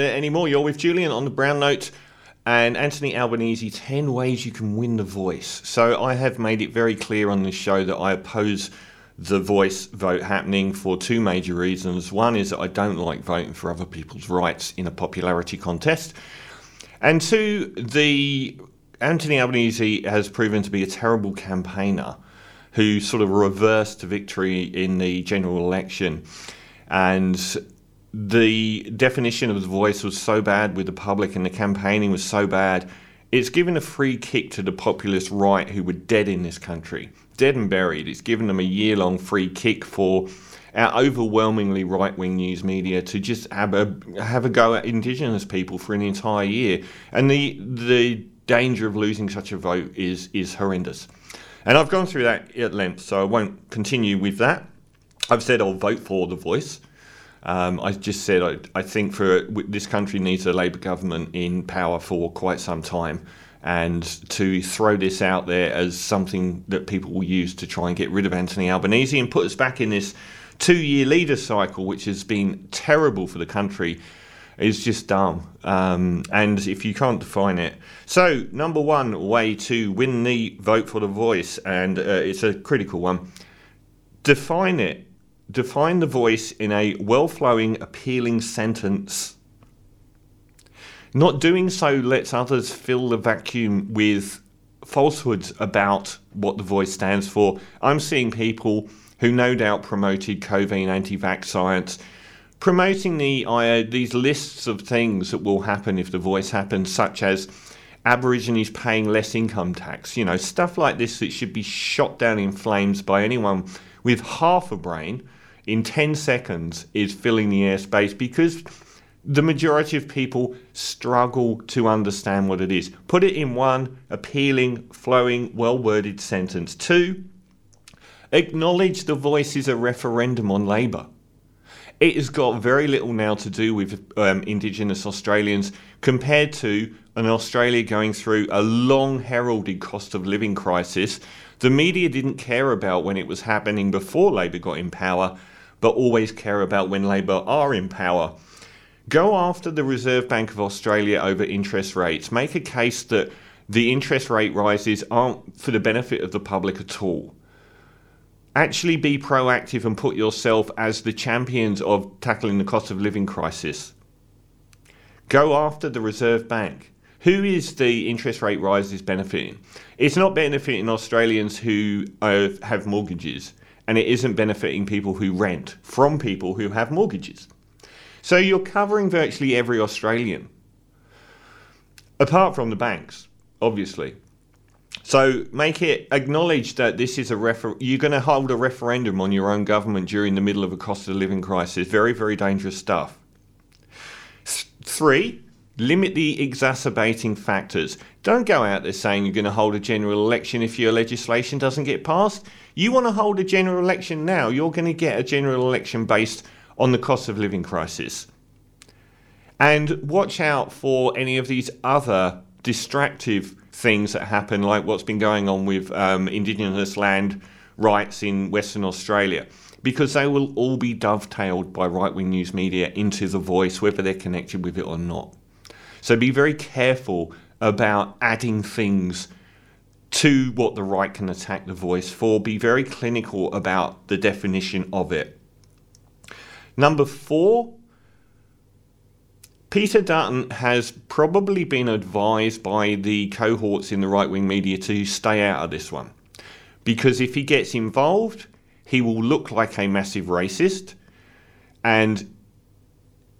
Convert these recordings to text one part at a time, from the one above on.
anymore. You're with Julian on the Brown Note and Anthony Albanese 10 ways you can win the voice. So I have made it very clear on this show that I oppose the voice vote happening for two major reasons. One is that I don't like voting for other people's rights in a popularity contest. And two, the Anthony Albanese has proven to be a terrible campaigner who sort of reversed victory in the general election. And the definition of the voice was so bad with the public and the campaigning was so bad, it's given a free kick to the populist right who were dead in this country, dead and buried. It's given them a year long free kick for our overwhelmingly right wing news media to just have a have a go at Indigenous people for an entire year, and the the danger of losing such a vote is is horrendous. And I've gone through that at length, so I won't continue with that. I've said I'll vote for the voice. Um, I just said I, I, think for this country needs a Labor government in power for quite some time, and to throw this out there as something that people will use to try and get rid of Anthony Albanese and put us back in this two-year leader cycle, which has been terrible for the country, is just dumb. Um, and if you can't define it, so number one way to win the vote for the voice, and uh, it's a critical one. Define it define the voice in a well flowing, appealing sentence. Not doing so lets others fill the vacuum with falsehoods about what the voice stands for. I'm seeing people who no doubt promoted COVID anti vax science promoting the uh, these lists of things that will happen if the voice happens, such as Aborigines paying less income tax, you know, stuff like this that should be shot down in flames by anyone with half a brain in 10 seconds is filling the airspace because the majority of people struggle to understand what it is. Put it in one appealing, flowing, well worded sentence. Two, acknowledge the voice is a referendum on Labor. It has got very little now to do with um, Indigenous Australians compared to an Australia going through a long heralded cost of living crisis. The media didn't care about when it was happening before Labor got in power but always care about when Labor are in power. Go after the Reserve Bank of Australia over interest rates. Make a case that the interest rate rises aren't for the benefit of the public at all. Actually, be proactive and put yourself as the champions of tackling the cost of living crisis. Go after the Reserve Bank. Who is the interest rate rises benefiting? It's not benefiting Australians who uh, have mortgages and it isn't benefiting people who rent from people who have mortgages. So you're covering virtually every Australian, apart from the banks, obviously. So make it acknowledge that this is a refer- you're going to hold a referendum on your own government during the middle of a cost of living crisis. Very, very dangerous stuff. Three, limit the exacerbating factors. Don't go out there saying you're going to hold a general election if your legislation doesn't get passed. You want to hold a general election now, you're going to get a general election based on the cost of living crisis. And watch out for any of these other distractive things that happen, like what's been going on with um, Indigenous land rights in Western Australia, because they will all be dovetailed by right wing news media into the voice, whether they're connected with it or not. So be very careful about adding things to what the right can attack the voice for. Be very clinical about the definition of it. Number four, Peter Dutton has probably been advised by the cohorts in the right wing media to stay out of this one. Because if he gets involved, he will look like a massive racist and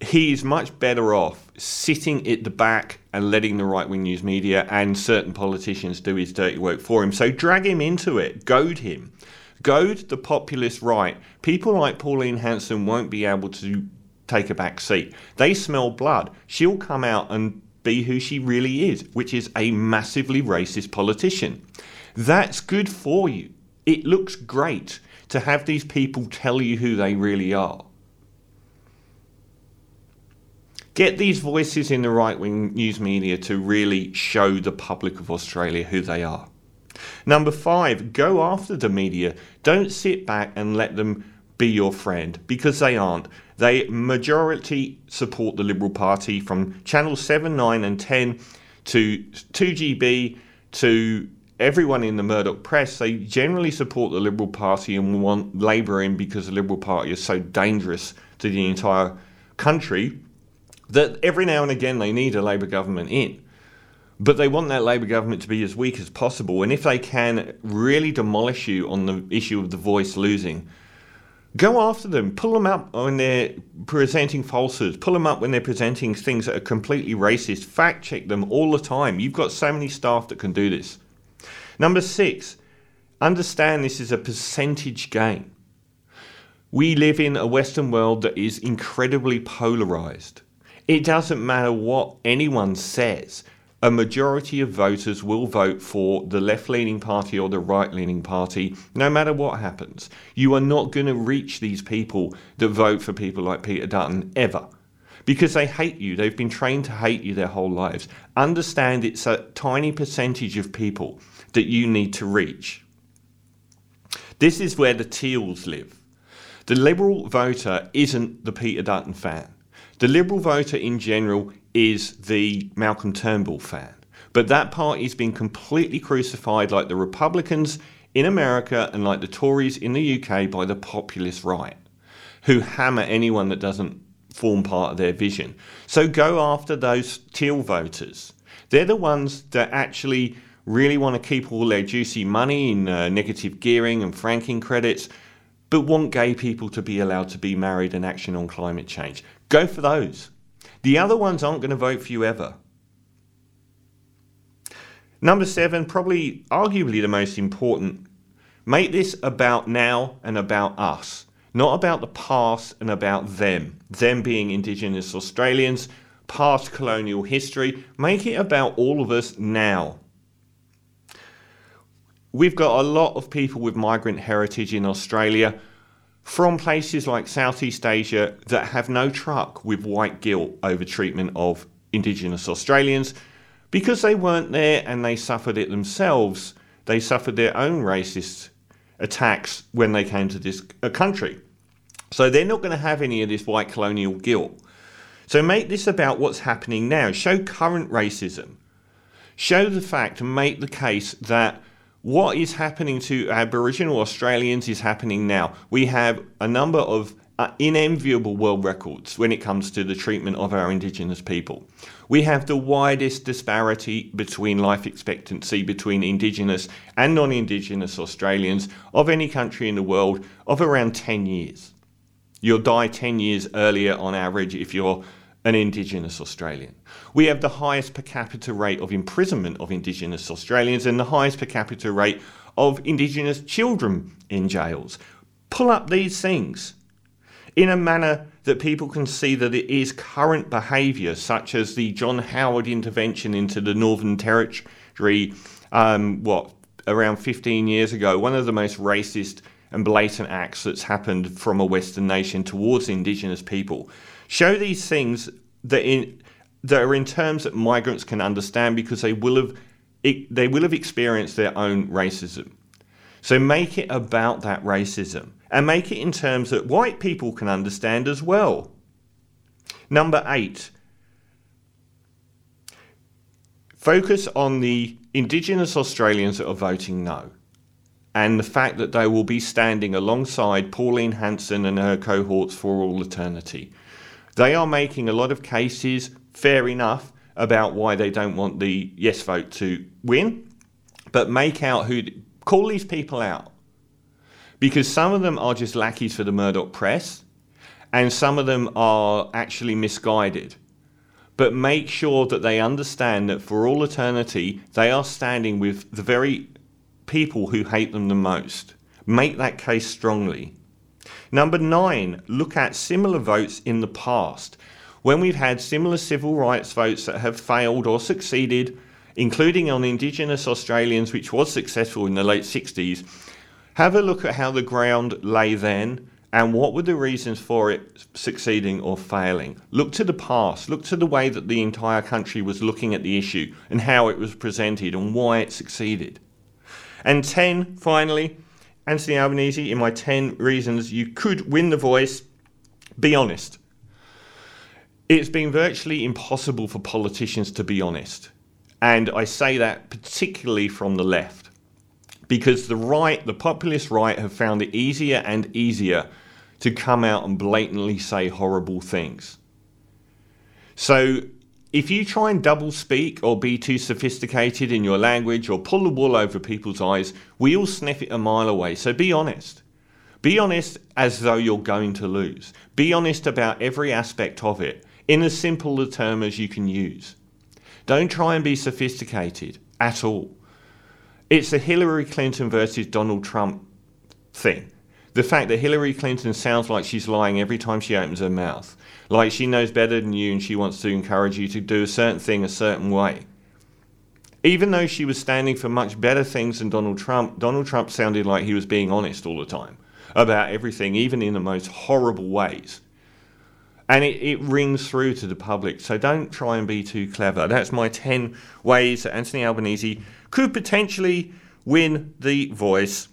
he is much better off sitting at the back and letting the right wing news media and certain politicians do his dirty work for him. So drag him into it, goad him, goad the populist right. People like Pauline Hanson won't be able to take a back seat. They smell blood. She'll come out and be who she really is, which is a massively racist politician. That's good for you. It looks great to have these people tell you who they really are. Get these voices in the right wing news media to really show the public of Australia who they are. Number five, go after the media. Don't sit back and let them be your friend because they aren't. They majority support the Liberal Party from Channel 7, 9, and 10 to 2GB to everyone in the Murdoch press. They generally support the Liberal Party and want Labor in because the Liberal Party is so dangerous to the entire country that every now and again they need a Labor government in. But they want that Labor government to be as weak as possible. And if they can really demolish you on the issue of the voice losing, go after them. Pull them up when they're presenting falsehoods. Pull them up when they're presenting things that are completely racist. Fact check them all the time. You've got so many staff that can do this. Number six, understand this is a percentage game. We live in a Western world that is incredibly polarized. It doesn't matter what anyone says, a majority of voters will vote for the left leaning party or the right leaning party, no matter what happens. You are not going to reach these people that vote for people like Peter Dutton ever. Because they hate you. They've been trained to hate you their whole lives. Understand it's a tiny percentage of people that you need to reach. This is where the teals live. The Liberal voter isn't the Peter Dutton fan. The Liberal voter in general is the Malcolm Turnbull fan. But that party's been completely crucified like the Republicans in America and like the Tories in the UK by the populist right, who hammer anyone that doesn't form part of their vision. So go after those teal voters. They're the ones that actually really want to keep all their juicy money in uh, negative gearing and franking credits, but want gay people to be allowed to be married and action on climate change. Go for those. The other ones aren't going to vote for you ever. Number seven, probably arguably the most important, make this about now and about us, not about the past and about them, them being Indigenous Australians, past colonial history. Make it about all of us now. We've got a lot of people with migrant heritage in Australia from places like Southeast Asia that have no truck with white guilt over treatment of Indigenous Australians because they weren't there and they suffered it themselves. They suffered their own racist attacks when they came to this uh, country. So they're not going to have any of this white colonial guilt. So make this about what's happening now. Show current racism. Show the fact and make the case that what is happening to Aboriginal Australians is happening now. We have a number of uh, inenviable world records when it comes to the treatment of our Indigenous people. We have the widest disparity between life expectancy between Indigenous and non Indigenous Australians of any country in the world of around 10 years. You'll die 10 years earlier on average if you're an Indigenous Australian. We have the highest per capita rate of imprisonment of Indigenous Australians and the highest per capita rate of Indigenous children in jails. Pull up these things in a manner that people can see that it is current behaviour, such as the John Howard intervention into the Northern Territory, um, what, around 15 years ago, one of the most racist and blatant acts that's happened from a Western nation towards Indigenous people. Show these things that in that are in terms that migrants can understand because they will have they will have experienced their own racism. So make it about that racism and make it in terms that white people can understand as well. Number eight, focus on the Indigenous Australians that are voting no and the fact that they will be standing alongside Pauline Hanson and her cohorts for all eternity. They are making a lot of cases, fair enough, about why they don't want the yes vote to win, but make out who, call these people out. Because some of them are just lackeys for the Murdoch press, and some of them are actually misguided. But make sure that they understand that for all eternity, they are standing with the very people who hate them the most. Make that case strongly. Number nine, look at similar votes in the past. When we've had similar civil rights votes that have failed or succeeded, including on Indigenous Australians, which was successful in the late 60s, have a look at how the ground lay then and what were the reasons for it succeeding or failing. Look to the past, look to the way that the entire country was looking at the issue and how it was presented and why it succeeded. And 10, finally, Anthony Albanese in my 10 reasons you could win the voice. Be honest. It's been virtually impossible for politicians to be honest. And I say that particularly from the left. Because the right, the populist right, have found it easier and easier to come out and blatantly say horrible things. So if you try and double speak or be too sophisticated in your language or pull the wool over people's eyes, we all sniff it a mile away. So be honest. Be honest as though you're going to lose. Be honest about every aspect of it in as simple a term as you can use. Don't try and be sophisticated at all. It's the Hillary Clinton versus Donald Trump thing. The fact that Hillary Clinton sounds like she's lying every time she opens her mouth, like she knows better than you and she wants to encourage you to do a certain thing a certain way. Even though she was standing for much better things than Donald Trump, Donald Trump sounded like he was being honest all the time about everything, even in the most horrible ways. And it, it rings through to the public. So don't try and be too clever. That's my 10 ways that Anthony Albanese could potentially win the voice.